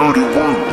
31.